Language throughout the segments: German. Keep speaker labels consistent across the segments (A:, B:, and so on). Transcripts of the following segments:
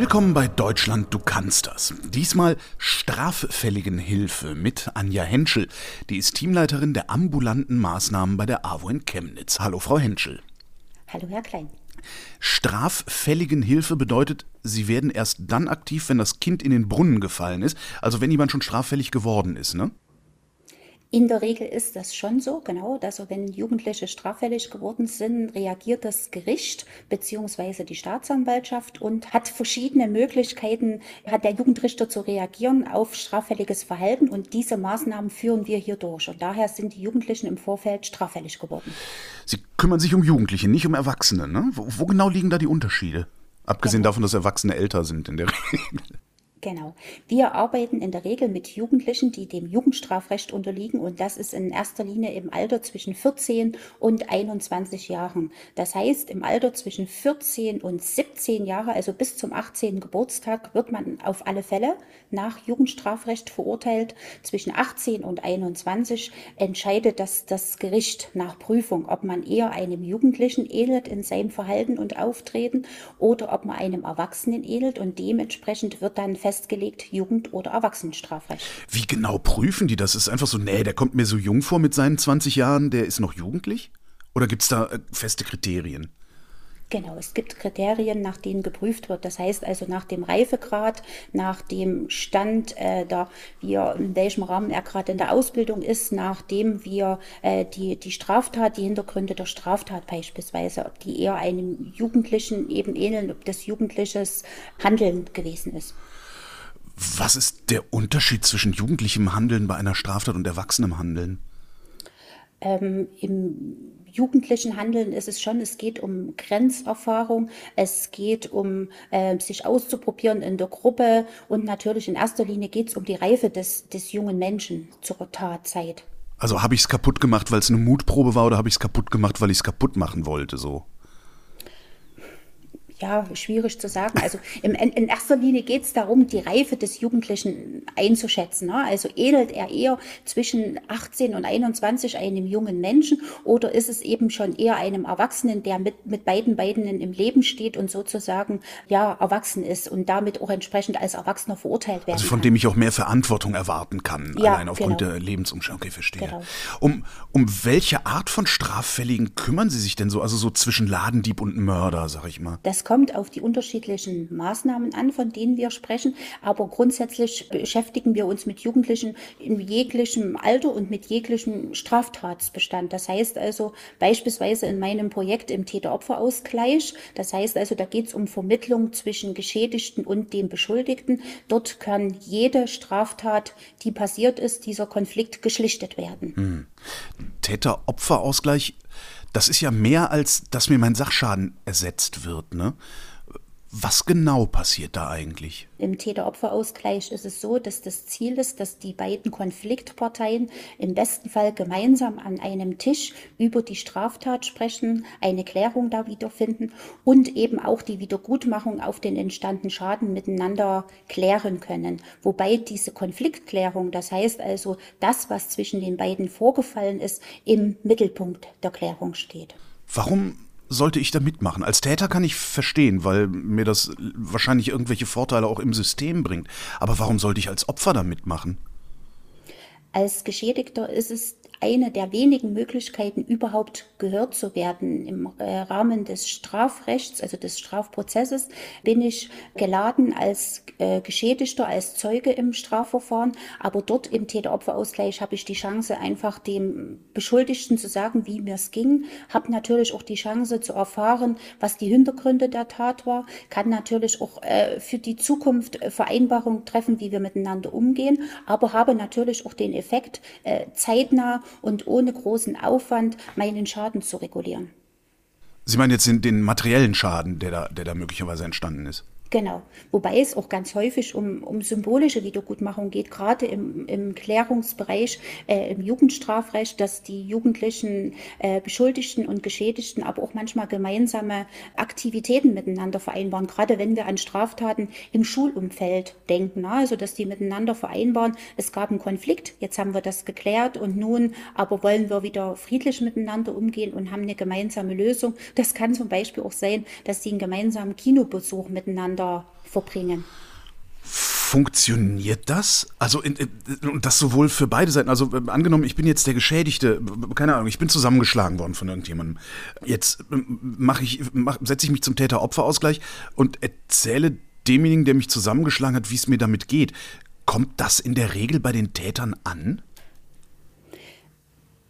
A: Willkommen bei Deutschland, du kannst das. Diesmal straffälligen Hilfe mit Anja Henschel. Die ist Teamleiterin der ambulanten Maßnahmen bei der AWO in Chemnitz. Hallo, Frau Henschel.
B: Hallo, Herr Klein.
A: Straffälligen Hilfe bedeutet, Sie werden erst dann aktiv, wenn das Kind in den Brunnen gefallen ist, also wenn jemand schon straffällig geworden ist, ne?
B: In der Regel ist das schon so, genau. Also wenn Jugendliche straffällig geworden sind, reagiert das Gericht bzw. die Staatsanwaltschaft und hat verschiedene Möglichkeiten, hat der Jugendrichter zu reagieren auf straffälliges Verhalten und diese Maßnahmen führen wir hier durch. Und daher sind die Jugendlichen im Vorfeld straffällig geworden.
A: Sie kümmern sich um Jugendliche, nicht um Erwachsene, ne? Wo, wo genau liegen da die Unterschiede? Abgesehen genau. davon, dass Erwachsene älter sind in der Regel.
B: Genau. Wir arbeiten in der Regel mit Jugendlichen, die dem Jugendstrafrecht unterliegen und das ist in erster Linie im Alter zwischen 14 und 21 Jahren. Das heißt, im Alter zwischen 14 und 17 Jahre, also bis zum 18. Geburtstag, wird man auf alle Fälle nach Jugendstrafrecht verurteilt. Zwischen 18 und 21 entscheidet das, das Gericht nach Prüfung, ob man eher einem Jugendlichen ähnelt in seinem Verhalten und Auftreten oder ob man einem Erwachsenen ähnelt und dementsprechend wird dann festgestellt, festgelegt, Jugend- oder Erwachsenenstrafrecht.
A: Wie genau prüfen die das? Ist einfach so, nee, der kommt mir so jung vor mit seinen 20 Jahren, der ist noch jugendlich? Oder gibt es da äh, feste Kriterien?
B: Genau, es gibt Kriterien, nach denen geprüft wird. Das heißt also nach dem Reifegrad, nach dem Stand, äh, da wir, in welchem Rahmen er gerade in der Ausbildung ist, nachdem wir äh, die, die Straftat, die Hintergründe der Straftat beispielsweise, ob die eher einem Jugendlichen eben ähneln, ob das jugendliches Handeln gewesen ist.
A: Was ist der Unterschied zwischen jugendlichem Handeln bei einer Straftat und erwachsenem Handeln?
B: Ähm, Im jugendlichen Handeln ist es schon, es geht um Grenzerfahrung, es geht um äh, sich auszuprobieren in der Gruppe und natürlich in erster Linie geht es um die Reife des, des jungen Menschen zur Tatzeit.
A: Also habe ich es kaputt gemacht, weil es eine Mutprobe war oder habe ich es kaputt gemacht, weil ich es kaputt machen wollte, so?
B: Ja, schwierig zu sagen. Also im, in erster Linie geht es darum, die Reife des Jugendlichen einzuschätzen. Ne? Also ähnelt er eher zwischen 18 und 21 einem jungen Menschen oder ist es eben schon eher einem Erwachsenen, der mit, mit beiden Beinen im Leben steht und sozusagen ja erwachsen ist und damit auch entsprechend als Erwachsener verurteilt werden
A: Also von
B: kann.
A: dem ich auch mehr Verantwortung erwarten kann,
B: ja,
A: allein aufgrund
B: genau.
A: der Lebensumstände. Okay, verstehe.
B: Genau.
A: Um, um welche Art von Straffälligen kümmern Sie sich denn so? Also so zwischen Ladendieb und Mörder, sag ich mal.
B: Das kommt auf die unterschiedlichen Maßnahmen an, von denen wir sprechen. Aber grundsätzlich beschäftigen wir uns mit Jugendlichen in jeglichem Alter und mit jeglichem Straftatsbestand. Das heißt also beispielsweise in meinem Projekt im Täter-Opfer-Ausgleich. Das heißt also, da geht es um Vermittlung zwischen Geschädigten und dem Beschuldigten. Dort kann jede Straftat, die passiert ist, dieser Konflikt geschlichtet werden.
A: Hm. Täter-Opfer-Ausgleich, das ist ja mehr als, dass mir mein Sachschaden ersetzt wird, ne? Was genau passiert da eigentlich?
B: Im Täter-Opfer-Ausgleich ist es so, dass das Ziel ist, dass die beiden Konfliktparteien im besten Fall gemeinsam an einem Tisch über die Straftat sprechen, eine Klärung da wiederfinden und eben auch die Wiedergutmachung auf den entstandenen Schaden miteinander klären können. Wobei diese Konfliktklärung, das heißt also das, was zwischen den beiden vorgefallen ist, im Mittelpunkt der Klärung steht.
A: Warum sollte ich da mitmachen? Als Täter kann ich verstehen, weil mir das wahrscheinlich irgendwelche Vorteile auch im System bringt. Aber warum sollte ich als Opfer da mitmachen?
B: Als Geschädigter ist es eine der wenigen Möglichkeiten, überhaupt gehört zu werden. Im äh, Rahmen des Strafrechts, also des Strafprozesses, bin ich geladen als äh, Geschädigter, als Zeuge im Strafverfahren. Aber dort im Täter-Opfer-Ausgleich habe ich die Chance, einfach dem Beschuldigten zu sagen, wie mir es ging. Habe natürlich auch die Chance zu erfahren, was die Hintergründe der Tat war. Kann natürlich auch äh, für die Zukunft Vereinbarungen treffen, wie wir miteinander umgehen. Aber habe natürlich auch den Effekt, zeitnah und ohne großen Aufwand meinen Schaden zu regulieren.
A: Sie meinen jetzt den, den materiellen Schaden, der da, der da möglicherweise entstanden ist?
B: Genau. Wobei es auch ganz häufig um, um symbolische Wiedergutmachung geht, gerade im, im Klärungsbereich, äh, im Jugendstrafrecht, dass die Jugendlichen äh, Beschuldigten und Geschädigten aber auch manchmal gemeinsame Aktivitäten miteinander vereinbaren, gerade wenn wir an Straftaten im Schulumfeld denken. Na? Also, dass die miteinander vereinbaren, es gab einen Konflikt, jetzt haben wir das geklärt und nun aber wollen wir wieder friedlich miteinander umgehen und haben eine gemeinsame Lösung. Das kann zum Beispiel auch sein, dass sie einen gemeinsamen Kinobesuch miteinander miteinander verbringen.
A: Funktioniert das? Also und das sowohl für beide Seiten. Also äh, angenommen, ich bin jetzt der Geschädigte, keine Ahnung, ich bin zusammengeschlagen worden von irgendjemandem. Jetzt mache ich, mach, setze ich mich zum Täter-Opfer-Ausgleich und erzähle demjenigen, der mich zusammengeschlagen hat, wie es mir damit geht. Kommt das in der Regel bei den Tätern an?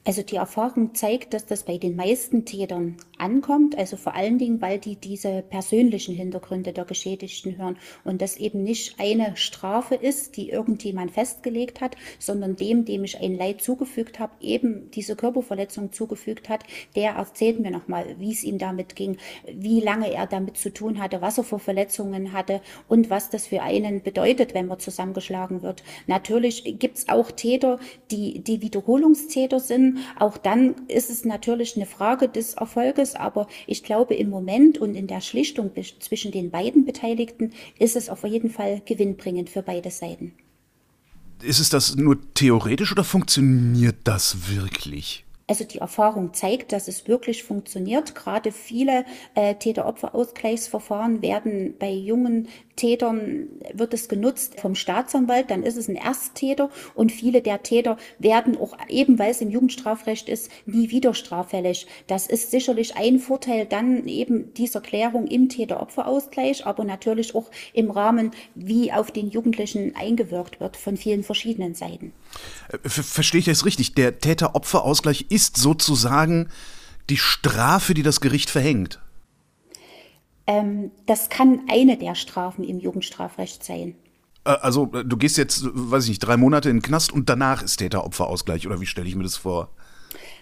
B: Also die Erfahrung zeigt, dass das bei den meisten Tätern ankommt, also vor allen Dingen, weil die diese persönlichen Hintergründe der Geschädigten hören und das eben nicht eine Strafe ist, die irgendjemand festgelegt hat, sondern dem, dem ich ein Leid zugefügt habe, eben diese Körperverletzung zugefügt hat, der erzählt mir nochmal, wie es ihm damit ging, wie lange er damit zu tun hatte, was er für Verletzungen hatte und was das für einen bedeutet, wenn man zusammengeschlagen wird. Natürlich gibt es auch Täter, die, die Wiederholungstäter sind, auch dann ist es natürlich eine Frage des Erfolges, aber ich glaube, im Moment und in der Schlichtung zwischen den beiden Beteiligten ist es auf jeden Fall gewinnbringend für beide Seiten.
A: Ist es das nur theoretisch oder funktioniert das wirklich?
B: Also die Erfahrung zeigt, dass es wirklich funktioniert. Gerade viele äh, Täter-Opfer-Ausgleichsverfahren werden bei jungen Tätern wird es genutzt vom Staatsanwalt, dann ist es ein Ersttäter und viele der Täter werden auch eben, weil es im Jugendstrafrecht ist, nie wieder straffällig. Das ist sicherlich ein Vorteil dann eben dieser Klärung im Täter-Opfer-Ausgleich, aber natürlich auch im Rahmen, wie auf den Jugendlichen eingewirkt wird von vielen verschiedenen Seiten.
A: Äh, verstehe ich das richtig? Der Täter-Opfer-Ausgleich ist sozusagen die Strafe, die das Gericht verhängt.
B: Ähm, das kann eine der Strafen im Jugendstrafrecht sein.
A: Äh, also äh, du gehst jetzt, weiß ich nicht, drei Monate in den Knast und danach ist Täter-Opfer-Ausgleich oder wie stelle ich mir das vor?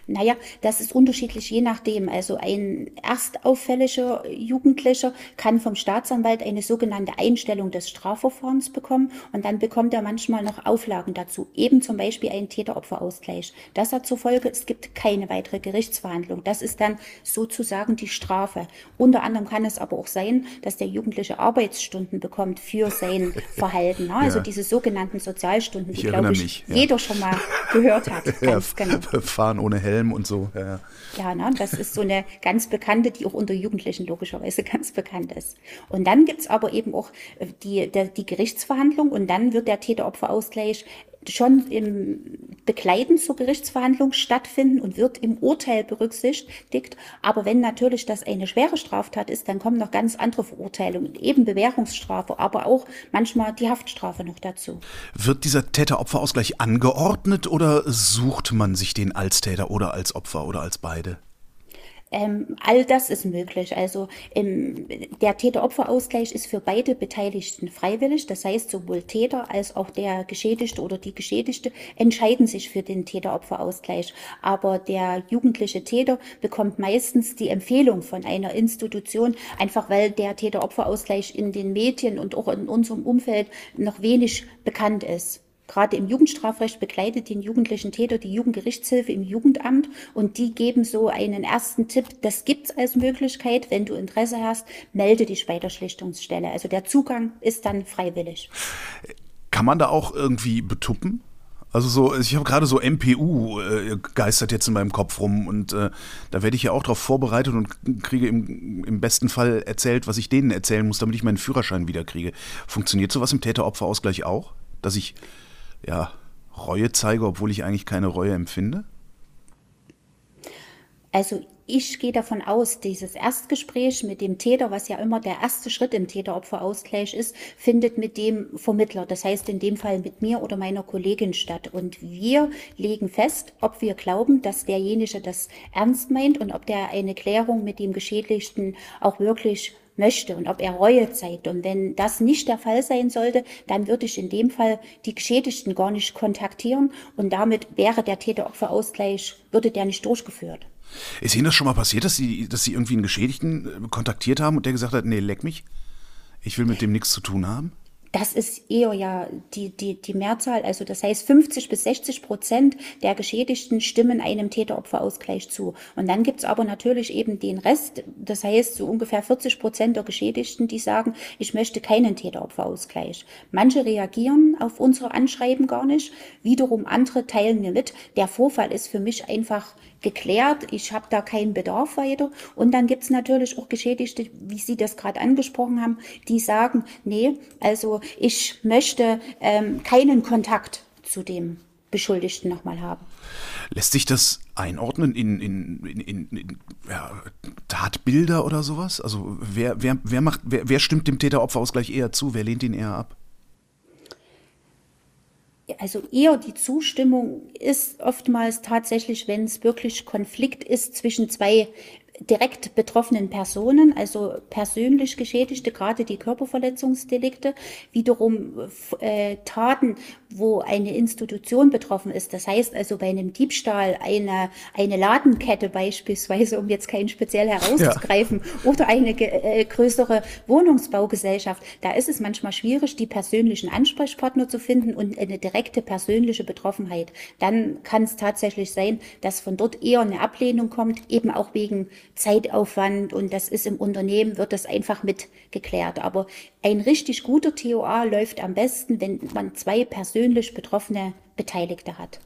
B: Naja, das ist unterschiedlich je nachdem. Also ein erstauffälliger Jugendlicher kann vom Staatsanwalt eine sogenannte Einstellung des Strafverfahrens bekommen und dann bekommt er manchmal noch Auflagen dazu, eben zum Beispiel einen Täter-Opfer-Ausgleich. Das hat zur Folge, es gibt keine weitere Gerichtsverhandlung. Das ist dann sozusagen die Strafe. Unter anderem kann es aber auch sein, dass der Jugendliche Arbeitsstunden bekommt für sein Verhalten. Ne? Also ja. diese sogenannten Sozialstunden, die, glaube ich, mich, ja. jeder schon mal gehört hat.
A: Ganz ja, genau. Fahren ohne Helm Helm und so. Ja,
B: ja ne, das ist so eine ganz bekannte, die auch unter Jugendlichen logischerweise ganz bekannt ist. Und dann gibt es aber eben auch äh, die, der, die Gerichtsverhandlung und dann wird der Täter-Opfer-Ausgleich schon im Begleiten zur Gerichtsverhandlung stattfinden und wird im Urteil berücksichtigt. Aber wenn natürlich das eine schwere Straftat ist, dann kommen noch ganz andere Verurteilungen, eben Bewährungsstrafe, aber auch manchmal die Haftstrafe noch dazu.
A: Wird dieser Täter-Opfer-Ausgleich angeordnet oder sucht man sich den als Täter oder als Opfer oder als beide?
B: Ähm, all das ist möglich. Also ähm, der Täter-Opfer-Ausgleich ist für beide Beteiligten freiwillig. Das heißt, sowohl Täter als auch der Geschädigte oder die Geschädigte entscheiden sich für den Täter-Opfer-Ausgleich. Aber der jugendliche Täter bekommt meistens die Empfehlung von einer Institution, einfach weil der Täter-Opfer-Ausgleich in den Medien und auch in unserem Umfeld noch wenig bekannt ist. Gerade im Jugendstrafrecht begleitet den jugendlichen Täter die Jugendgerichtshilfe im Jugendamt und die geben so einen ersten Tipp, das gibt's als Möglichkeit, wenn du Interesse hast, melde dich bei der Schlichtungsstelle. Also der Zugang ist dann freiwillig.
A: Kann man da auch irgendwie betuppen? Also so, ich habe gerade so MPU äh, geistert jetzt in meinem Kopf rum und äh, da werde ich ja auch darauf vorbereitet und kriege im, im besten Fall erzählt, was ich denen erzählen muss, damit ich meinen Führerschein wieder kriege. Funktioniert sowas im Täter-Opfer-Ausgleich auch? Dass ich ja, Reue zeige, obwohl ich eigentlich keine Reue empfinde?
B: Also ich gehe davon aus, dieses Erstgespräch mit dem Täter, was ja immer der erste Schritt im Täter-Opfer-Ausgleich ist, findet mit dem Vermittler, das heißt in dem Fall mit mir oder meiner Kollegin statt. Und wir legen fest, ob wir glauben, dass derjenige das ernst meint und ob der eine Klärung mit dem Geschädigten auch wirklich möchte und ob er Reue zeigt. Und wenn das nicht der Fall sein sollte, dann würde ich in dem Fall die Geschädigten gar nicht kontaktieren und damit wäre der Täter-Opfer-Ausgleich, würde der nicht durchgeführt.
A: Ist Ihnen das schon mal passiert, dass Sie, dass Sie irgendwie einen Geschädigten äh, kontaktiert haben und der gesagt hat, nee, leck mich, ich will mit dem nichts zu tun haben?
B: Das ist eher ja die, die, die Mehrzahl. Also das heißt, 50 bis 60 Prozent der Geschädigten stimmen einem Täter-Opfer-Ausgleich zu. Und dann gibt's aber natürlich eben den Rest. Das heißt, so ungefähr 40 Prozent der Geschädigten, die sagen, ich möchte keinen Täter-Opfer-Ausgleich. Manche reagieren auf unsere Anschreiben gar nicht. Wiederum andere teilen mir mit. Der Vorfall ist für mich einfach geklärt, ich habe da keinen Bedarf weiter. Und dann gibt es natürlich auch Geschädigte, wie Sie das gerade angesprochen haben, die sagen, nee, also ich möchte ähm, keinen Kontakt zu dem Beschuldigten nochmal haben.
A: Lässt sich das einordnen in, in, in, in ja, Tatbilder oder sowas? Also wer, wer, wer, macht, wer, wer stimmt dem Täter-Opfer-Ausgleich eher zu? Wer lehnt ihn eher ab?
B: Also eher die Zustimmung ist oftmals tatsächlich, wenn es wirklich Konflikt ist zwischen zwei direkt betroffenen Personen, also persönlich Geschädigte, gerade die Körperverletzungsdelikte, wiederum äh, Taten, wo eine Institution betroffen ist. Das heißt also bei einem Diebstahl eine, eine Ladenkette beispielsweise, um jetzt keinen speziell herauszugreifen, ja. oder eine äh, größere Wohnungsbaugesellschaft. Da ist es manchmal schwierig, die persönlichen Ansprechpartner zu finden und eine direkte persönliche Betroffenheit. Dann kann es tatsächlich sein, dass von dort eher eine Ablehnung kommt, eben auch wegen Zeitaufwand und das ist im Unternehmen, wird das einfach mit geklärt. Aber ein richtig guter TOA läuft am besten, wenn man zwei persönlich betroffene Beteiligte hat.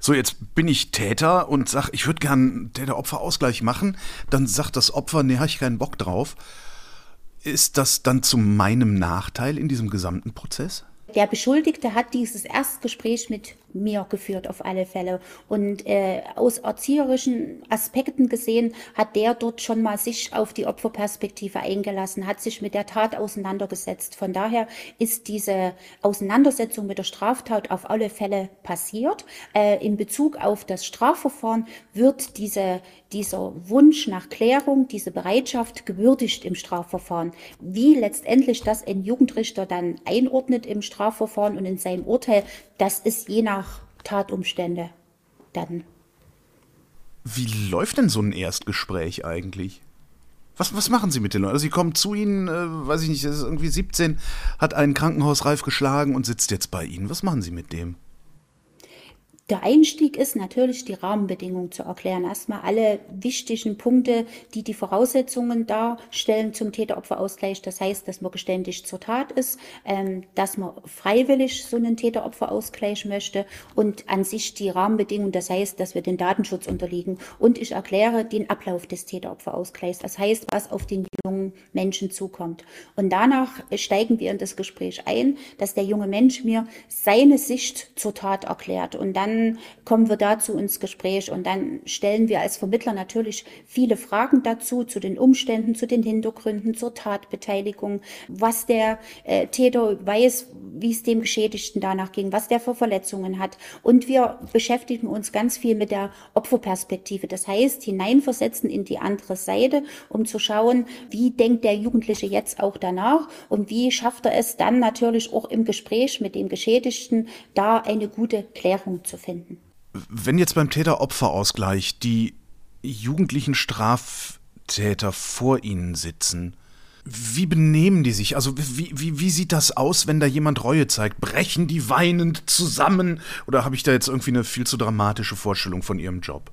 A: So, jetzt bin ich Täter und sag, ich würde gern Täter-Opfer-Ausgleich machen. Dann sagt das Opfer, nee, habe ich keinen Bock drauf. Ist das dann zu meinem Nachteil in diesem gesamten Prozess?
B: Der Beschuldigte hat dieses Erstgespräch mit mir geführt auf alle Fälle. Und äh, aus erzieherischen Aspekten gesehen hat der dort schon mal sich auf die Opferperspektive eingelassen, hat sich mit der Tat auseinandergesetzt. Von daher ist diese Auseinandersetzung mit der Straftat auf alle Fälle passiert. Äh, in Bezug auf das Strafverfahren wird diese, dieser Wunsch nach Klärung, diese Bereitschaft gewürdigt im Strafverfahren. Wie letztendlich das ein Jugendrichter dann einordnet im Strafverfahren und in seinem Urteil, das ist je nach Tatumstände dann.
A: Wie läuft denn so ein Erstgespräch eigentlich? Was, was machen Sie mit den Leuten? Also Sie kommen zu Ihnen, äh, weiß ich nicht, ist irgendwie 17, hat einen Krankenhausreif geschlagen und sitzt jetzt bei Ihnen. Was machen Sie mit dem?
B: Der Einstieg ist natürlich die Rahmenbedingungen zu erklären. Erstmal alle wichtigen Punkte, die die Voraussetzungen darstellen zum Täter-Opfer-Ausgleich. Das heißt, dass man geständig zur Tat ist, ähm, dass man freiwillig so einen Täter-Opfer-Ausgleich möchte und an sich die Rahmenbedingungen. Das heißt, dass wir den Datenschutz unterliegen. Und ich erkläre den Ablauf des Täter-Opfer-Ausgleichs. Das heißt, was auf den jungen Menschen zukommt. Und danach steigen wir in das Gespräch ein, dass der junge Mensch mir seine Sicht zur Tat erklärt. Und dann kommen wir dazu ins Gespräch und dann stellen wir als Vermittler natürlich viele Fragen dazu, zu den Umständen, zu den Hintergründen, zur Tatbeteiligung, was der äh, Täter weiß, wie es dem Geschädigten danach ging, was der für Verletzungen hat. Und wir beschäftigen uns ganz viel mit der Opferperspektive. Das heißt, hineinversetzen in die andere Seite, um zu schauen, wie denkt der Jugendliche jetzt auch danach und wie schafft er es dann natürlich auch im Gespräch mit dem Geschädigten, da eine gute Klärung zu finden.
A: Wenn jetzt beim Täter-Opfer-Ausgleich die jugendlichen Straftäter vor Ihnen sitzen, wie benehmen die sich? Also wie, wie, wie sieht das aus, wenn da jemand Reue zeigt? Brechen die weinend zusammen? Oder habe ich da jetzt irgendwie eine viel zu dramatische Vorstellung von ihrem Job?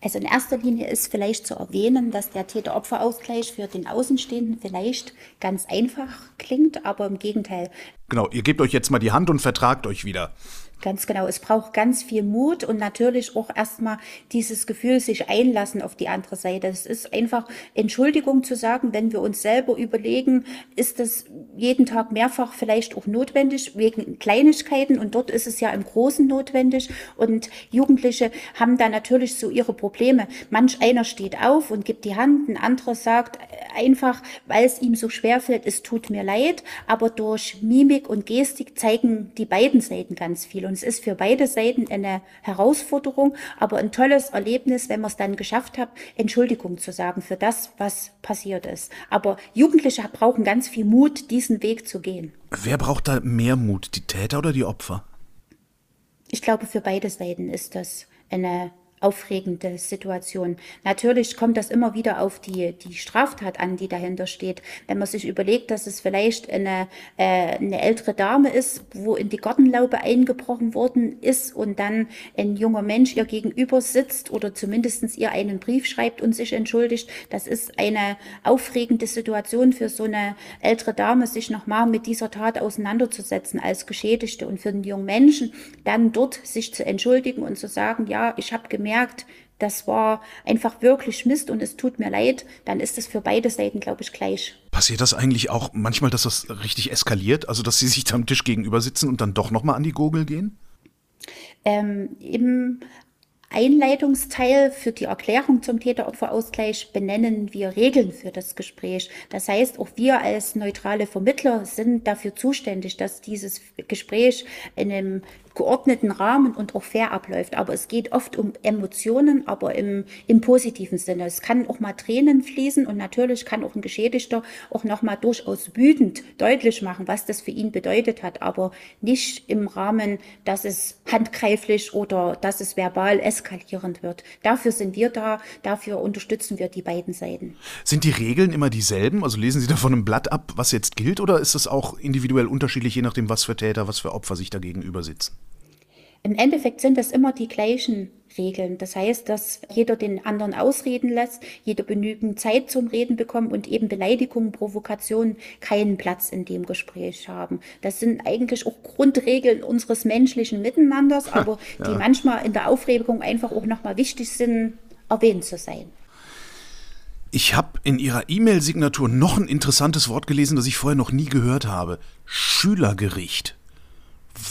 B: Also in erster Linie ist vielleicht zu erwähnen, dass der Täter-Opfer-Ausgleich für den Außenstehenden vielleicht ganz einfach klingt, aber im Gegenteil.
A: Genau, ihr gebt euch jetzt mal die Hand und vertragt euch wieder.
B: Ganz genau. Es braucht ganz viel Mut und natürlich auch erstmal dieses Gefühl, sich einlassen auf die andere Seite. Es ist einfach Entschuldigung zu sagen, wenn wir uns selber überlegen, ist das jeden Tag mehrfach vielleicht auch notwendig wegen Kleinigkeiten und dort ist es ja im Großen notwendig und Jugendliche haben da natürlich so ihre Probleme. Manch einer steht auf und gibt die Hand, ein anderer sagt einfach, weil es ihm so schwer fällt, es tut mir leid, aber durch Mimik und Gestik zeigen die beiden Seiten ganz viel. Und es ist für beide Seiten eine Herausforderung, aber ein tolles Erlebnis, wenn man es dann geschafft hat, Entschuldigung zu sagen für das, was passiert ist. Aber Jugendliche brauchen ganz viel Mut, diesen Weg zu gehen.
A: Wer braucht da mehr Mut, die Täter oder die Opfer?
B: Ich glaube, für beide Seiten ist das eine aufregende Situation. Natürlich kommt das immer wieder auf die, die Straftat an, die dahinter steht. Wenn man sich überlegt, dass es vielleicht eine, äh, eine ältere Dame ist, wo in die Gartenlaube eingebrochen worden ist und dann ein junger Mensch ihr gegenüber sitzt oder zumindestens ihr einen Brief schreibt und sich entschuldigt, das ist eine aufregende Situation für so eine ältere Dame, sich nochmal mit dieser Tat auseinanderzusetzen als Geschädigte und für den jungen Menschen dann dort sich zu entschuldigen und zu sagen, ja, ich habe gemerkt, merkt, das war einfach wirklich Mist und es tut mir leid, dann ist es für beide Seiten, glaube ich, gleich.
A: Passiert das eigentlich auch manchmal, dass das richtig eskaliert? Also, dass sie sich da am Tisch gegenüber sitzen und dann doch nochmal an die Gurgel gehen?
B: Ähm, Im Einleitungsteil für die Erklärung zum Täter-Opfer-Ausgleich benennen wir Regeln für das Gespräch. Das heißt, auch wir als neutrale Vermittler sind dafür zuständig, dass dieses Gespräch in einem geordneten Rahmen und auch fair abläuft. Aber es geht oft um Emotionen, aber im, im positiven Sinne. Es kann auch mal Tränen fließen und natürlich kann auch ein Geschädigter auch noch mal durchaus wütend deutlich machen, was das für ihn bedeutet hat, aber nicht im Rahmen, dass es handgreiflich oder dass es verbal eskalierend wird. Dafür sind wir da, dafür unterstützen wir die beiden Seiten.
A: Sind die Regeln immer dieselben? Also lesen Sie da von einem Blatt ab, was jetzt gilt, oder ist das auch individuell unterschiedlich, je nachdem, was für Täter, was für Opfer sich da gegenüber sitzen?
B: Im Endeffekt sind das immer die gleichen Regeln. Das heißt, dass jeder den anderen ausreden lässt, jeder genügend Zeit zum Reden bekommt und eben Beleidigungen, Provokationen keinen Platz in dem Gespräch haben. Das sind eigentlich auch Grundregeln unseres menschlichen Miteinanders, aber ja. die manchmal in der Aufregung einfach auch nochmal wichtig sind, erwähnt zu sein.
A: Ich habe in Ihrer E-Mail-Signatur noch ein interessantes Wort gelesen, das ich vorher noch nie gehört habe. Schülergericht.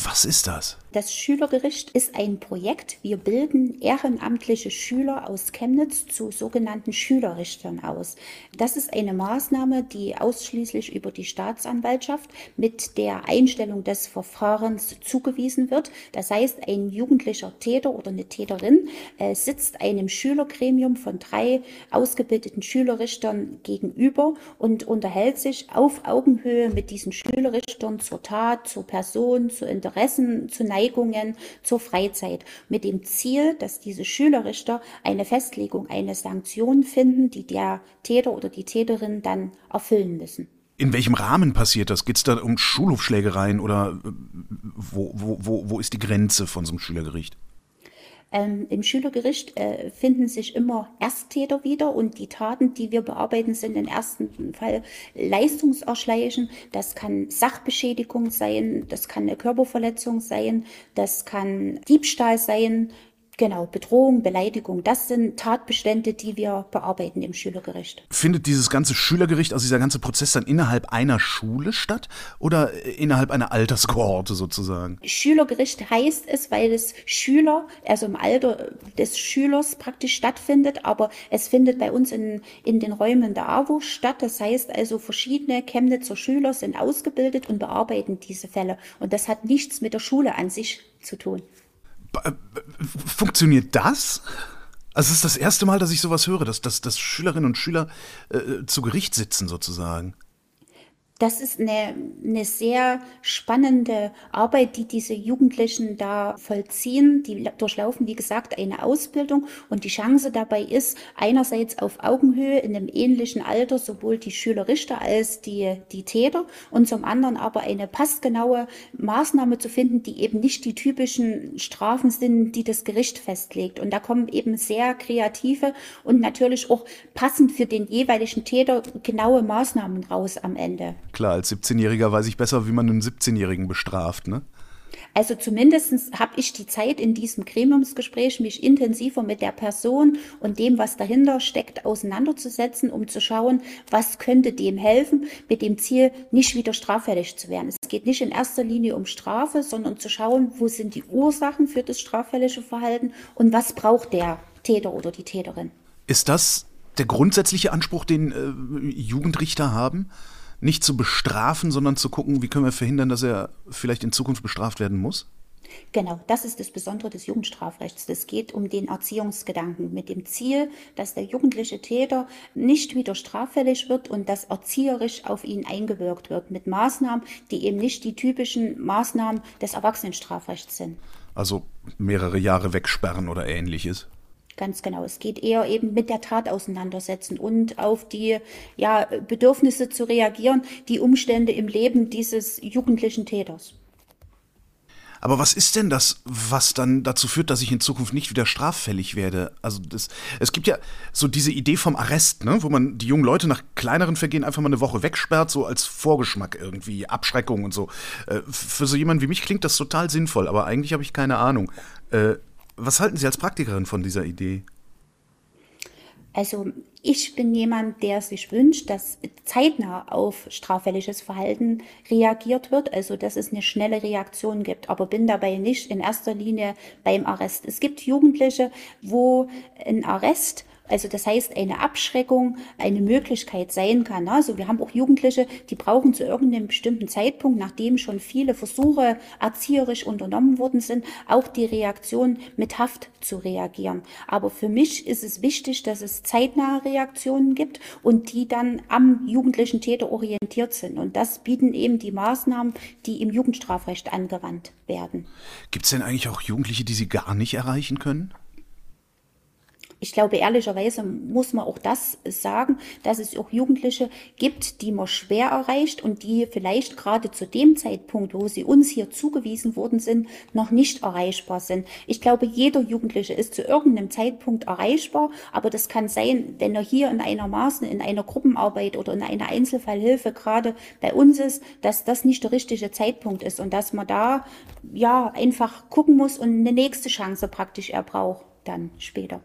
A: Was ist das?
B: Das Schülergericht ist ein Projekt. Wir bilden ehrenamtliche Schüler aus Chemnitz zu sogenannten Schülerrichtern aus. Das ist eine Maßnahme, die ausschließlich über die Staatsanwaltschaft mit der Einstellung des Verfahrens zugewiesen wird. Das heißt, ein jugendlicher Täter oder eine Täterin äh, sitzt einem Schülergremium von drei ausgebildeten Schülerrichtern gegenüber und unterhält sich auf Augenhöhe mit diesen Schülerrichtern zur Tat, zur Person, zu Interessen, zu Neigung Neigungen zur Freizeit mit dem Ziel, dass diese Schülerrichter eine Festlegung, eine Sanktion finden, die der Täter oder die Täterin dann erfüllen müssen.
A: In welchem Rahmen passiert das? Geht es da um Schulhofschlägereien oder äh, wo, wo, wo, wo ist die Grenze von so einem Schülergericht?
B: Ähm, Im Schülergericht äh, finden sich immer Ersttäter wieder und die Taten, die wir bearbeiten, sind im ersten Fall Leistungserschleichen. Das kann Sachbeschädigung sein, das kann eine Körperverletzung sein, das kann Diebstahl sein, Genau, Bedrohung, Beleidigung, das sind Tatbestände, die wir bearbeiten im Schülergericht.
A: Findet dieses ganze Schülergericht, also dieser ganze Prozess dann innerhalb einer Schule statt oder innerhalb einer Alterskohorte sozusagen?
B: Schülergericht heißt es, weil es Schüler, also im Alter des Schülers praktisch stattfindet, aber es findet bei uns in, in den Räumen der AWO statt. Das heißt also, verschiedene Chemnitzer Schüler sind ausgebildet und bearbeiten diese Fälle. Und das hat nichts mit der Schule an sich zu tun.
A: Funktioniert das? Also es ist das erste Mal, dass ich sowas höre, dass, dass, dass Schülerinnen und Schüler äh, zu Gericht sitzen sozusagen
B: das ist eine, eine sehr spannende Arbeit, die diese Jugendlichen da vollziehen. Die durchlaufen, wie gesagt, eine Ausbildung und die Chance dabei ist, einerseits auf Augenhöhe in einem ähnlichen Alter sowohl die Schülerrichter als die, die Täter und zum anderen aber eine passgenaue Maßnahme zu finden, die eben nicht die typischen Strafen sind, die das Gericht festlegt. Und da kommen eben sehr kreative und natürlich auch passend für den jeweiligen Täter genaue Maßnahmen raus am Ende.
A: Klar, als 17-Jähriger weiß ich besser, wie man einen 17-Jährigen bestraft, ne?
B: Also zumindest habe ich die Zeit in diesem Gremiumsgespräch, mich intensiver mit der Person und dem, was dahinter steckt, auseinanderzusetzen, um zu schauen, was könnte dem helfen, mit dem Ziel, nicht wieder straffällig zu werden. Es geht nicht in erster Linie um Strafe, sondern zu schauen, wo sind die Ursachen für das straffällige Verhalten und was braucht der Täter oder die Täterin.
A: Ist das der grundsätzliche Anspruch, den äh, Jugendrichter haben? Nicht zu bestrafen, sondern zu gucken, wie können wir verhindern, dass er vielleicht in Zukunft bestraft werden muss?
B: Genau, das ist das Besondere des Jugendstrafrechts. Es geht um den Erziehungsgedanken mit dem Ziel, dass der jugendliche Täter nicht wieder straffällig wird und dass erzieherisch auf ihn eingewirkt wird mit Maßnahmen, die eben nicht die typischen Maßnahmen des Erwachsenenstrafrechts sind.
A: Also mehrere Jahre wegsperren oder ähnliches?
B: Ganz genau. Es geht eher eben mit der Tat auseinandersetzen und auf die ja, Bedürfnisse zu reagieren, die Umstände im Leben dieses jugendlichen Täters.
A: Aber was ist denn das, was dann dazu führt, dass ich in Zukunft nicht wieder straffällig werde? Also das, es gibt ja so diese Idee vom Arrest, ne, wo man die jungen Leute nach kleineren Vergehen einfach mal eine Woche wegsperrt, so als Vorgeschmack irgendwie, Abschreckung und so. Äh, für so jemanden wie mich klingt das total sinnvoll, aber eigentlich habe ich keine Ahnung. Äh, Was halten Sie als Praktikerin von dieser Idee?
B: Also ich bin jemand, der sich wünscht, dass zeitnah auf straffälliges Verhalten reagiert wird, also dass es eine schnelle Reaktion gibt, aber bin dabei nicht in erster Linie beim Arrest. Es gibt Jugendliche, wo ein Arrest also das heißt, eine Abschreckung eine Möglichkeit sein kann. Also wir haben auch Jugendliche, die brauchen zu irgendeinem bestimmten Zeitpunkt, nachdem schon viele Versuche erzieherisch unternommen worden sind, auch die Reaktion mit Haft zu reagieren. Aber für mich ist es wichtig, dass es zeitnahe Reaktionen gibt und die dann am jugendlichen Täter orientiert sind. Und das bieten eben die Maßnahmen, die im Jugendstrafrecht angewandt werden.
A: Gibt es denn eigentlich auch Jugendliche, die Sie gar nicht erreichen können?
B: Ich glaube, ehrlicherweise muss man auch das sagen, dass es auch Jugendliche gibt, die man schwer erreicht und die vielleicht gerade zu dem Zeitpunkt, wo sie uns hier zugewiesen worden sind, noch nicht erreichbar sind. Ich glaube, jeder Jugendliche ist zu irgendeinem Zeitpunkt erreichbar, aber das kann sein, wenn er hier in einer Maßen, in einer Gruppenarbeit oder in einer Einzelfallhilfe gerade bei uns ist, dass das nicht der richtige Zeitpunkt ist und dass man da ja einfach gucken muss und eine nächste Chance praktisch er braucht dann später.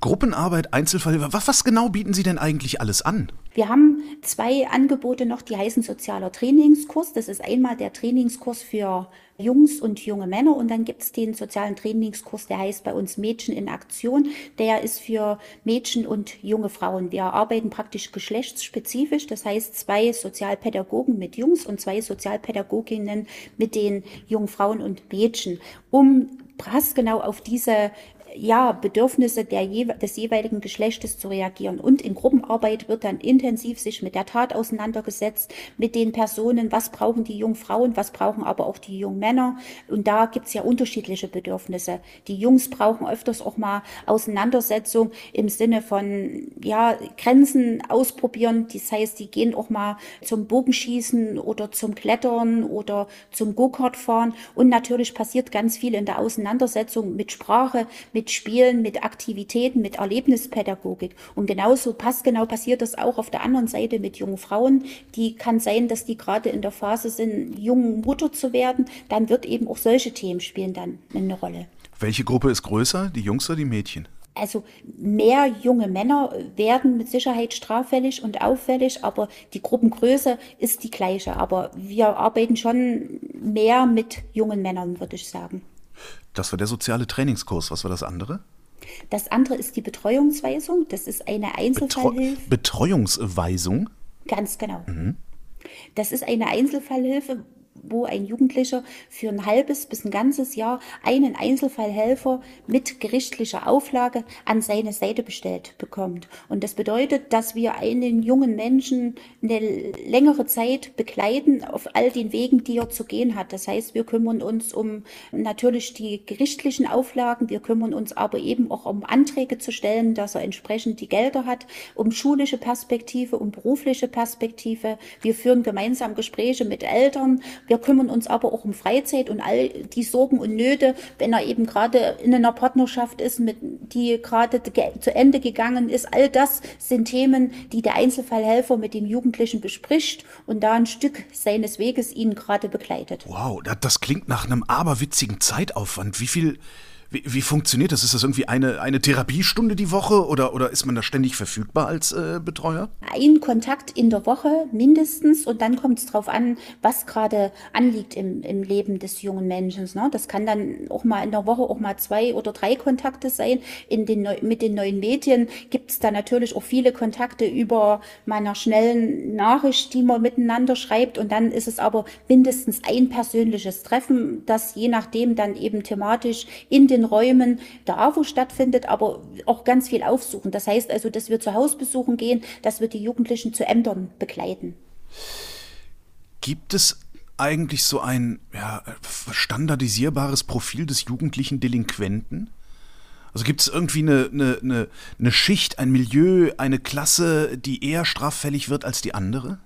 A: Gruppenarbeit, Einzelfall, was, was genau bieten Sie denn eigentlich alles an?
B: Wir haben zwei Angebote noch, die heißen sozialer Trainingskurs. Das ist einmal der Trainingskurs für Jungs und junge Männer und dann gibt es den sozialen Trainingskurs, der heißt bei uns Mädchen in Aktion. Der ist für Mädchen und junge Frauen. Wir arbeiten praktisch geschlechtsspezifisch, das heißt zwei Sozialpädagogen mit Jungs und zwei Sozialpädagoginnen mit den jungen Frauen und Mädchen, um passgenau auf diese ja, Bedürfnisse der, des jeweiligen Geschlechtes zu reagieren. Und in Gruppenarbeit wird dann intensiv sich mit der Tat auseinandergesetzt, mit den Personen, was brauchen die jungen Frauen, was brauchen aber auch die jungen Männer. Und da gibt's ja unterschiedliche Bedürfnisse. Die Jungs brauchen öfters auch mal Auseinandersetzung im Sinne von, ja, Grenzen ausprobieren. Das heißt, die gehen auch mal zum Bogenschießen oder zum Klettern oder zum Go-Kart fahren. Und natürlich passiert ganz viel in der Auseinandersetzung mit Sprache, mit mit Spielen, mit Aktivitäten, mit Erlebnispädagogik. Und genauso passgenau passiert das auch auf der anderen Seite mit jungen Frauen. Die kann sein, dass die gerade in der Phase sind, jung Mutter zu werden. Dann wird eben auch solche Themen spielen dann eine Rolle.
A: Welche Gruppe ist größer, die Jungs oder die Mädchen?
B: Also mehr junge Männer werden mit Sicherheit straffällig und auffällig, aber die Gruppengröße ist die gleiche. Aber wir arbeiten schon mehr mit jungen Männern, würde ich sagen.
A: Das war der soziale Trainingskurs. Was war das andere?
B: Das andere ist die Betreuungsweisung. Das ist eine Einzelfallhilfe.
A: Betreu Betreuungsweisung?
B: Ganz genau. Mhm. Das ist eine Einzelfallhilfe, wo ein Jugendlicher für ein halbes bis ein ganzes Jahr einen Einzelfallhelfer mit gerichtlicher Auflage an seine Seite bestellt bekommt. Und das bedeutet, dass wir einen jungen Menschen eine längere Zeit begleiten auf all den Wegen, die er zu gehen hat. Das heißt, wir kümmern uns um natürlich die gerichtlichen Auflagen, wir kümmern uns aber eben auch um Anträge zu stellen, dass er entsprechend die Gelder hat, um schulische Perspektive, um berufliche Perspektive. Wir führen gemeinsam Gespräche mit Eltern, wir kümmern uns aber auch um Freizeit und all die Sorgen und Nöte, wenn er eben gerade in einer Partnerschaft ist, mit, die gerade zu Ende gegangen ist. All das sind Themen, die der Einzelfallhelfer mit dem Jugendlichen bespricht und da ein Stück seines Weges ihn gerade begleitet.
A: Wow, das klingt nach einem aberwitzigen Zeitaufwand. Wie viel wie, wie funktioniert das? Ist das irgendwie eine, eine Therapiestunde die Woche oder, oder ist man da ständig verfügbar als äh, Betreuer?
B: Ein Kontakt in der Woche mindestens und dann kommt es darauf an, was gerade anliegt im, im Leben des jungen Menschen. Ne? Das kann dann auch mal in der Woche auch mal zwei oder drei Kontakte sein. In den, mit den neuen Medien gibt es da natürlich auch viele Kontakte über meiner schnellen Nachricht, die man miteinander schreibt und dann ist es aber mindestens ein persönliches Treffen, das je nachdem dann eben thematisch in den den Räumen der AWO stattfindet, aber auch ganz viel aufsuchen. Das heißt also, dass wir zu Hausbesuchen gehen, dass wir die Jugendlichen zu Ämtern begleiten.
A: Gibt es eigentlich so ein ja, standardisierbares Profil des jugendlichen Delinquenten? Also gibt es irgendwie eine, eine, eine, eine Schicht, ein Milieu, eine Klasse, die eher straffällig wird als die andere?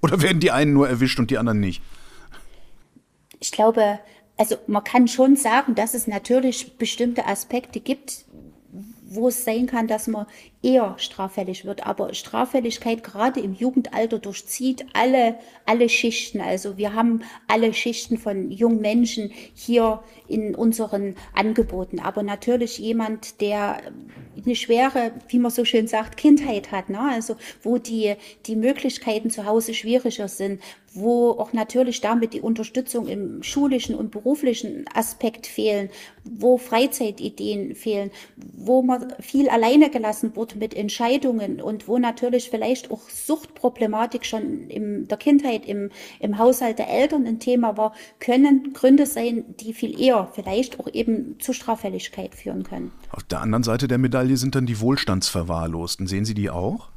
A: Oder werden die einen nur erwischt und die anderen nicht?
B: Ich glaube, also man kann schon sagen, dass es natürlich bestimmte Aspekte gibt, wo es sein kann, dass man eher straffällig wird. Aber Straffälligkeit gerade im Jugendalter durchzieht alle, alle Schichten. Also wir haben alle Schichten von jungen Menschen hier in unseren Angeboten. Aber natürlich jemand, der eine schwere, wie man so schön sagt, Kindheit hat, ne? also wo die, die Möglichkeiten zu Hause schwieriger sind, wo auch natürlich damit die Unterstützung im schulischen und beruflichen Aspekt fehlen, wo Freizeitideen fehlen, wo man viel alleine gelassen wurde mit Entscheidungen und wo natürlich vielleicht auch Suchtproblematik schon in der Kindheit im, im Haushalt der Eltern ein Thema war, können Gründe sein, die viel eher vielleicht auch eben zu Straffälligkeit führen können.
A: Auf der anderen Seite der Medaille sind dann die Wohlstandsverwahrlosten. Sehen Sie die auch?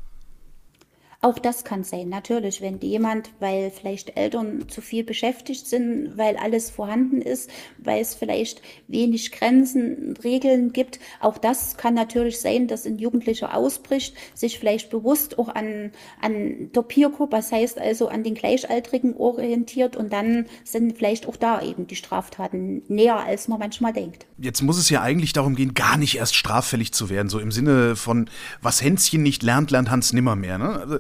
B: Auch das kann sein, natürlich, wenn jemand, weil vielleicht Eltern zu viel beschäftigt sind, weil alles vorhanden ist, weil es vielleicht wenig Grenzen, Regeln gibt. Auch das kann natürlich sein, dass ein Jugendlicher ausbricht, sich vielleicht bewusst auch an, an der Peergroup, das heißt also an den Gleichaltrigen orientiert und dann sind vielleicht auch da eben die Straftaten näher, als man manchmal denkt.
A: Jetzt muss es ja eigentlich darum gehen, gar nicht erst straffällig zu werden, so im Sinne von, was Hänschen nicht lernt, lernt Hans nimmermehr. Ne? Also,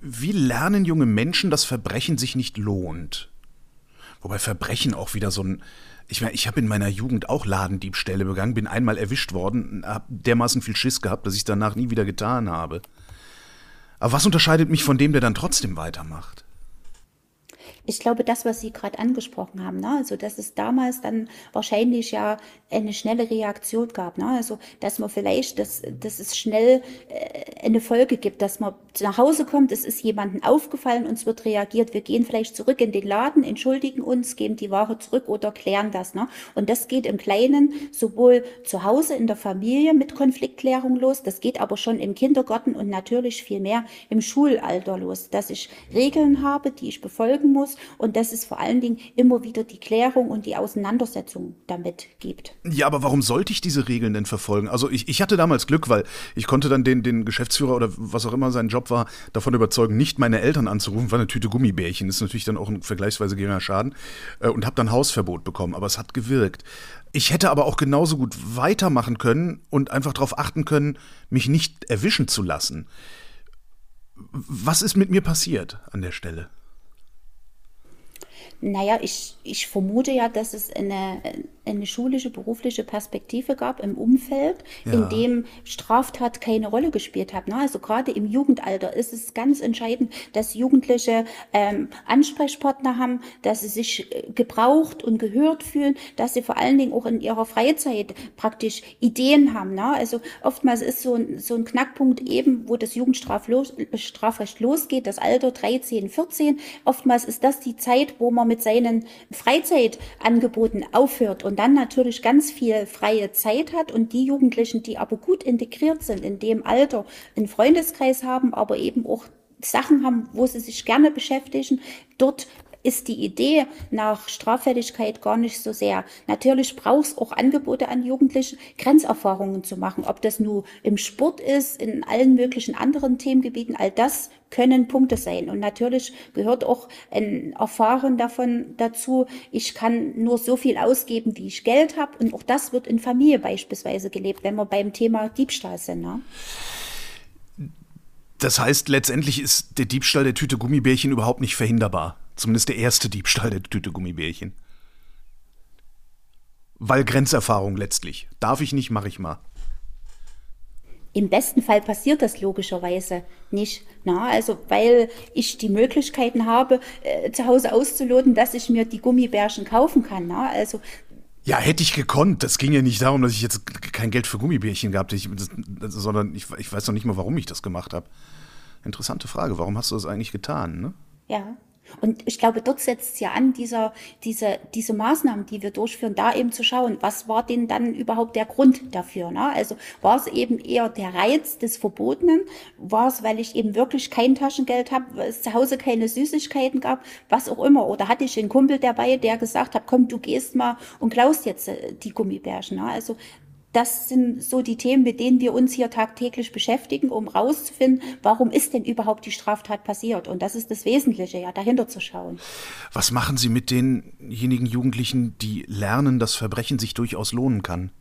A: wie lernen junge Menschen, dass Verbrechen sich nicht lohnt? Wobei Verbrechen auch wieder so ein. Ich meine, ich habe in meiner Jugend auch Ladendiebstähle begangen, bin einmal erwischt worden, habe dermaßen viel Schiss gehabt, dass ich danach nie wieder getan habe. Aber was unterscheidet mich von dem, der dann trotzdem weitermacht?
B: Ich glaube, das, was Sie gerade angesprochen haben, ne? also dass es damals dann wahrscheinlich ja eine schnelle Reaktion gab, ne? also dass man vielleicht, dass, dass es schnell äh, eine Folge gibt, dass man nach Hause kommt, es ist jemandem aufgefallen, uns wird reagiert, wir gehen vielleicht zurück in den Laden, entschuldigen uns, geben die Ware zurück oder klären das. Ne? Und das geht im Kleinen sowohl zu Hause in der Familie mit Konfliktklärung los, das geht aber schon im Kindergarten und natürlich viel mehr im Schulalter los, dass ich Regeln habe, die ich befolgen muss und dass es vor allen Dingen immer wieder die Klärung und die Auseinandersetzung damit gibt.
A: Ja, aber warum sollte ich diese Regeln denn verfolgen? Also ich, ich hatte damals Glück, weil ich konnte dann den, den Geschäftsführer oder was auch immer sein Job war, davon überzeugen, nicht meine Eltern anzurufen, war eine Tüte Gummibärchen, ist natürlich dann auch ein vergleichsweise geringer Schaden äh, und habe dann Hausverbot bekommen, aber es hat gewirkt. Ich hätte aber auch genauso gut weitermachen können und einfach darauf achten können, mich nicht erwischen zu lassen. Was ist mit mir passiert an der Stelle?
B: Naja, ich, ich vermute ja, dass es eine, eine schulische, berufliche Perspektive gab im Umfeld, ja. in dem Straftat keine Rolle gespielt hat. Ne? Also gerade im Jugendalter ist es ganz entscheidend, dass Jugendliche ähm, Ansprechpartner haben, dass sie sich äh, gebraucht und gehört fühlen, dass sie vor allen Dingen auch in ihrer Freizeit praktisch Ideen haben. Ne? Also oftmals ist so ein, so ein Knackpunkt eben, wo das Jugendstrafrecht losgeht, das Alter 13, 14. Oftmals ist das die Zeit, wo man mit seinen Freizeitangeboten aufhört und dann natürlich ganz viel freie Zeit hat und die Jugendlichen, die aber gut integriert sind in dem Alter, einen Freundeskreis haben, aber eben auch Sachen haben, wo sie sich gerne beschäftigen, dort ist die Idee nach Straffälligkeit gar nicht so sehr. Natürlich braucht es auch Angebote an Jugendliche, Grenzerfahrungen zu machen. Ob das nur im Sport ist, in allen möglichen anderen Themengebieten, all das können Punkte sein. Und natürlich gehört auch ein Erfahren davon dazu, ich kann nur so viel ausgeben, wie ich Geld habe. Und auch das wird in Familie beispielsweise gelebt, wenn wir beim Thema Diebstahl sind. Ne?
A: Das heißt, letztendlich ist der Diebstahl der Tüte Gummibärchen überhaupt nicht verhinderbar. Zumindest der erste Diebstahl der Tüte Gummibärchen. Weil Grenzerfahrung letztlich. Darf ich nicht, mache ich mal.
B: Im besten Fall passiert das logischerweise nicht. Na, also weil ich die Möglichkeiten habe, äh, zu Hause auszuloten, dass ich mir die Gummibärchen kaufen kann. Na, also
A: ja, hätte ich gekonnt. Das ging ja nicht darum, dass ich jetzt kein Geld für Gummibärchen gehabt habe, sondern ich, ich weiß noch nicht mal, warum ich das gemacht habe. Interessante Frage. Warum hast du das eigentlich getan? Ne?
B: Ja. Und ich glaube, dort setzt es ja an, dieser, diese, diese Maßnahmen, die wir durchführen, da eben zu schauen, was war denn dann überhaupt der Grund dafür? Ne? Also war es eben eher der Reiz des Verbotenen? War es, weil ich eben wirklich kein Taschengeld habe, weil es zu Hause keine Süßigkeiten gab, was auch immer? Oder hatte ich einen Kumpel dabei, der gesagt hat, komm, du gehst mal und klaust jetzt äh, die Gummibärchen? Ne? Also das sind so die Themen, mit denen wir uns hier tagtäglich beschäftigen, um rauszufinden, warum ist denn überhaupt die Straftat passiert? Und das ist das Wesentliche, ja, dahinter zu schauen.
A: Was machen Sie mit denjenigen Jugendlichen, die lernen, dass Verbrechen sich durchaus lohnen kann?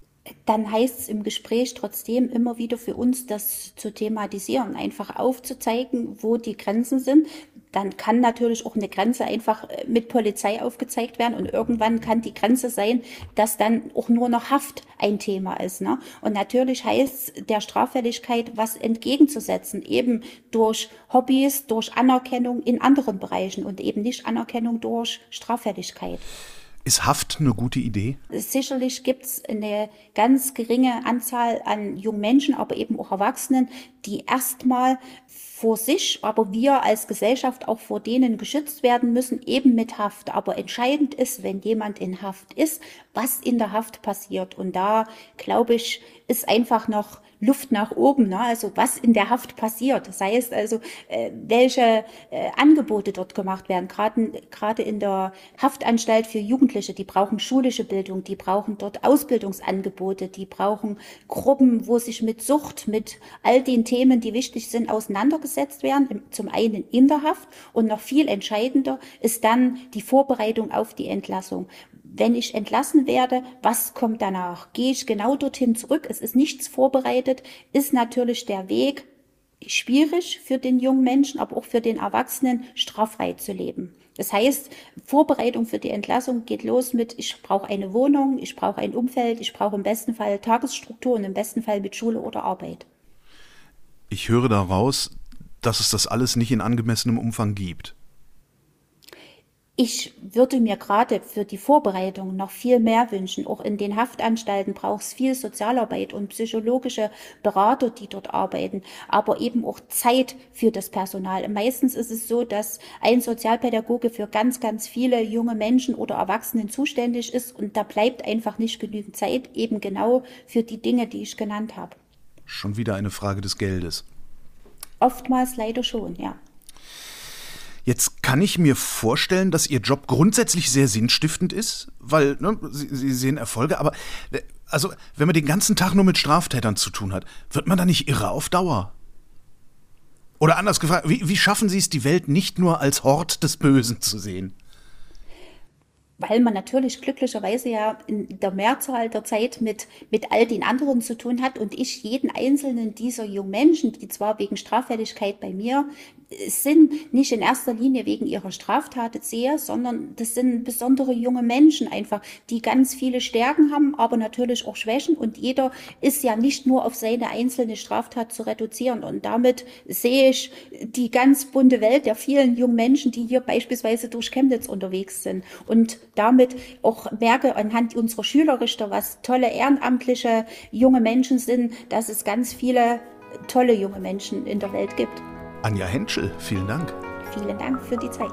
B: Dann heißt es im Gespräch trotzdem immer wieder für uns, das zu thematisieren, einfach aufzuzeigen, wo die Grenzen sind. Dann kann natürlich auch eine Grenze einfach äh, mit Polizei aufgezeigt werden und irgendwann kann die Grenze sein, dass dann auch nur noch Haft ein Thema ist. Ne? Und natürlich heißt der Straffälligkeit was entgegenzusetzen, eben durch Hobbys, durch Anerkennung in anderen Bereichen und eben nicht Anerkennung durch Straffälligkeit.
A: Ist Haft eine gute Idee?
B: Sicherlich gibt es eine ganz geringe Anzahl an jungen Menschen, aber eben auch Erwachsenen, die erstmal vor sich, aber wir als Gesellschaft auch vor denen geschützt werden müssen, eben mit Haft. Aber entscheidend ist, wenn jemand in Haft ist, was in der Haft passiert. Und da, glaube ich, ist einfach noch Luft nach oben, ne? also was in der Haft passiert. Das heißt also, äh, welche äh, Angebote dort gemacht werden. Gerade in der Haftanstalt für Jugendliche, die brauchen schulische Bildung, die brauchen dort Ausbildungsangebote, die brauchen Gruppen, wo sich mit Sucht, mit all den Themen, die wichtig sind, auseinandergesetzt werden. Zum einen in der Haft und noch viel entscheidender ist dann die Vorbereitung auf die Entlassung wenn ich entlassen werde, was kommt danach? Gehe ich genau dorthin zurück? Es ist nichts vorbereitet, ist natürlich der Weg schwierig für den jungen Menschen, aber auch für den Erwachsenen, straffrei zu leben. Das heißt, Vorbereitung für die Entlassung geht los mit, ich brauche eine Wohnung, ich brauche ein Umfeld, ich brauche im besten Fall Tagesstruktur und im besten Fall mit Schule oder Arbeit.
A: Ich höre daraus, dass es das alles nicht in angemessenem Umfang gibt.
B: Ich würde mir gerade für die Vorbereitung noch viel mehr wünschen. Auch in den Haftanstalten braucht es viel Sozialarbeit und psychologische Berater, die dort arbeiten, aber eben auch Zeit für das Personal. Meistens ist es so, dass ein Sozialpädagoge für ganz, ganz viele junge Menschen oder Erwachsenen zuständig ist und da bleibt einfach nicht genügend Zeit, eben genau für die Dinge, die ich genannt habe.
A: Schon wieder eine Frage des Geldes.
B: Oftmals leider schon, ja.
A: Jetzt kann ich mir vorstellen, dass Ihr Job grundsätzlich sehr sinnstiftend ist, weil ne, Sie, Sie sehen Erfolge, aber äh, also wenn man den ganzen Tag nur mit Straftätern zu tun hat, wird man da nicht irre auf Dauer? Oder anders gefragt, wie, wie schaffen Sie es, die Welt nicht nur als Hort des Bösen zu sehen?
B: weil man natürlich glücklicherweise ja in der Mehrzahl der Zeit mit, mit all den anderen zu tun hat und ich jeden einzelnen dieser jungen Menschen, die zwar wegen Straffälligkeit bei mir sind, nicht in erster Linie wegen ihrer Straftat sehe, sondern das sind besondere junge Menschen einfach, die ganz viele Stärken haben, aber natürlich auch Schwächen. Und jeder ist ja nicht nur auf seine einzelne Straftat zu reduzieren. Und damit sehe ich die ganz bunte Welt der vielen jungen Menschen, die hier beispielsweise durch Chemnitz unterwegs sind. Und damit auch merke anhand unserer Schülerrichter, was tolle ehrenamtliche junge Menschen sind, dass es ganz viele tolle junge Menschen in der Welt gibt.
A: Anja Henschel, vielen Dank.
B: Vielen Dank für die Zeit.